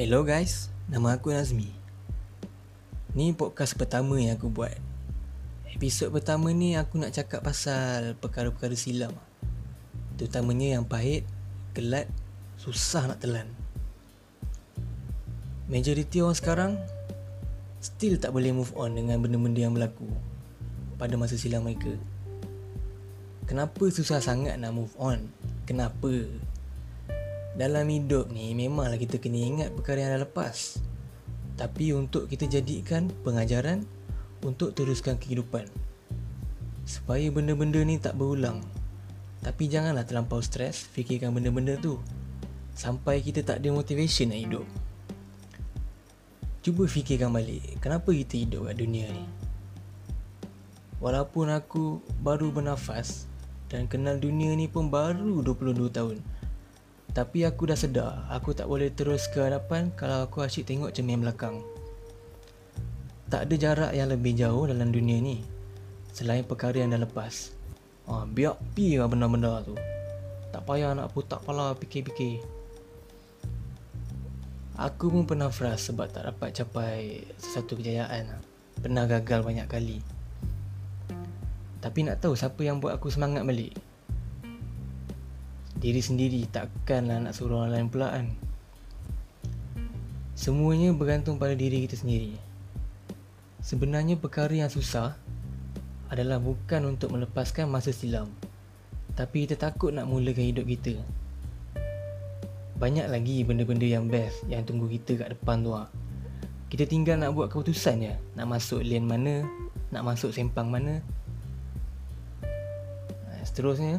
Hello guys, nama aku Nazmi. Ni podcast pertama yang aku buat. Episod pertama ni aku nak cakap pasal perkara-perkara silam. Terutamanya yang pahit, gelat, susah nak telan. Majoriti orang sekarang still tak boleh move on dengan benda-benda yang berlaku pada masa silam mereka. Kenapa susah sangat nak move on? Kenapa? Dalam hidup ni memanglah kita kena ingat perkara yang dah lepas. Tapi untuk kita jadikan pengajaran untuk teruskan kehidupan. Supaya benda-benda ni tak berulang. Tapi janganlah terlampau stres fikirkan benda-benda tu. Sampai kita tak ada motivation nak hidup. Cuba fikirkan balik, kenapa kita hidup kat dunia ni? Walaupun aku baru bernafas dan kenal dunia ni pun baru 22 tahun. Tapi aku dah sedar Aku tak boleh terus ke hadapan Kalau aku asyik tengok cermin belakang. Tak ada jarak yang lebih jauh dalam dunia ni Selain perkara yang dah lepas. Ha, Biar pi lah benda-benda tu. Tak payah nak putak pala fikir-fikir. Aku pun pernah frust sebab tak dapat capai sesuatu kejayaan. Pernah gagal banyak kali. Tapi nak tahu siapa yang buat aku semangat balik diri sendiri takkanlah nak suruh orang lain pula kan? Semuanya bergantung pada diri kita sendiri. Sebenarnya perkara yang susah adalah bukan untuk melepaskan masa silam tapi kita takut nak mulakan hidup kita. Banyak lagi benda-benda yang best yang tunggu kita kat depan tu lah. Kita tinggal nak buat keputusan je Nak masuk lane mana Nak masuk sempang mana. Seterusnya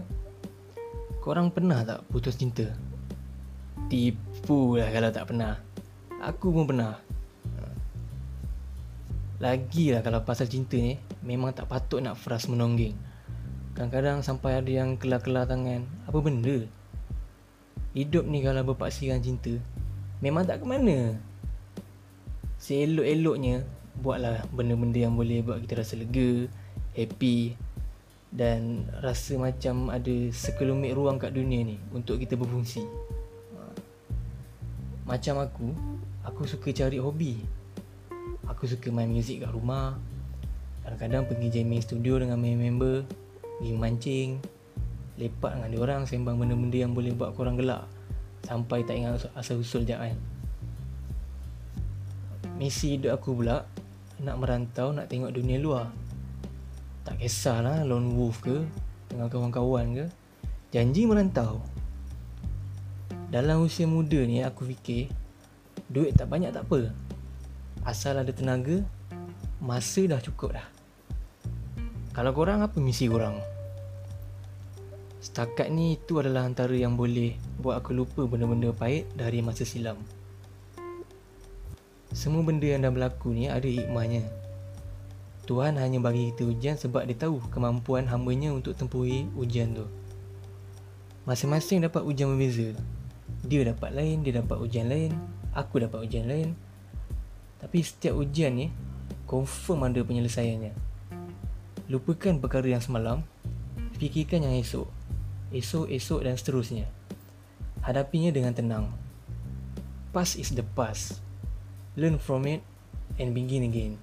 Korang pernah tak putus cinta? Tipu lah kalau tak pernah. Aku pun pernah. Lagilah kalau pasal cinta ni Memang tak patut nak frust menonggeng. Kadang-kadang sampai ada yang kelar-kelar tangan. Apa benda? Hidup ni kalau berpaksikan cinta Memang tak ke mana? Seelok-eloknya Buatlah benda-benda yang boleh buat kita rasa lega Happy dan rasa macam ada sekelumit ruang kat dunia ni untuk kita berfungsi. Macam aku, aku suka cari hobi. Aku suka main muzik kat rumah. Kadang-kadang pergi jamming studio dengan member, pergi mancing, lepak dengan orang sembang benda-benda yang boleh buat korang gelak sampai tak ingat asal usul je kan. Misi hidup aku pula nak merantau, nak tengok dunia luar. Tak kisahlah lone wolf ke Dengan kawan-kawan ke. Janji merantau Dalam usia muda ni aku fikir Duit tak banyak tak apa. Asal ada tenaga Masa dah cukup dah. Kalau korang apa misi korang? Setakat ni itu adalah antara yang boleh Buat aku lupa benda-benda pahit dari masa silam. Semua benda yang dah berlaku ni ada hikmahnya Tuhan hanya bagi kita ujian sebab dia tahu kemampuan hambanya untuk tempuhi ujian tu. Masing-masing dapat ujian berbeza. Dia dapat lain, dia dapat ujian lain, aku dapat ujian lain. Tapi setiap ujian ni confirm ada penyelesaiannya. Lupakan perkara yang semalam, fikirkan yang esok. Esok, esok dan seterusnya. Hadapinya dengan tenang. Past is the past. Learn from it and begin again.